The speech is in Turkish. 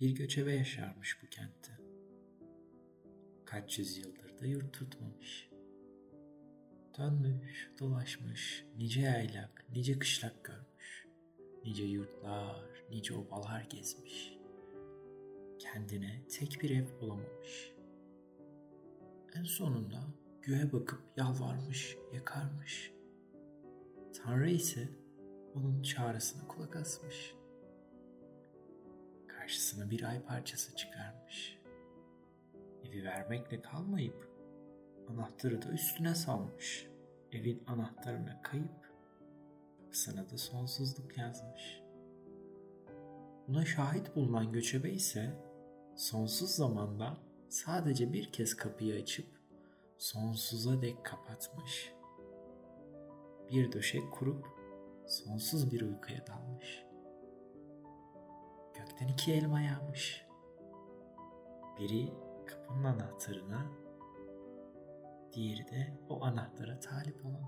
bir göçebe yaşarmış bu kentte. Kaç yüzyıldır da yurt tutmamış. Dönmüş, dolaşmış, nice yaylak, nice kışlak görmüş. Nice yurtlar, nice obalar gezmiş. Kendine tek bir ev bulamamış. En sonunda göğe bakıp yalvarmış, yakarmış. Tanrı ise onun çağrısına kulak asmış. Karşısına bir ay parçası çıkarmış. Evi vermekle kalmayıp anahtarı da üstüne salmış. Evin anahtarına kayıp kapısına da sonsuzluk yazmış. Buna şahit bulunan göçebe ise sonsuz zamanda sadece bir kez kapıyı açıp sonsuza dek kapatmış. Bir döşek kurup sonsuz bir uykuya dalmış. Gökten iki elma yağmış. Biri kapının anahtarına, diğeri de o anahtara talip olana.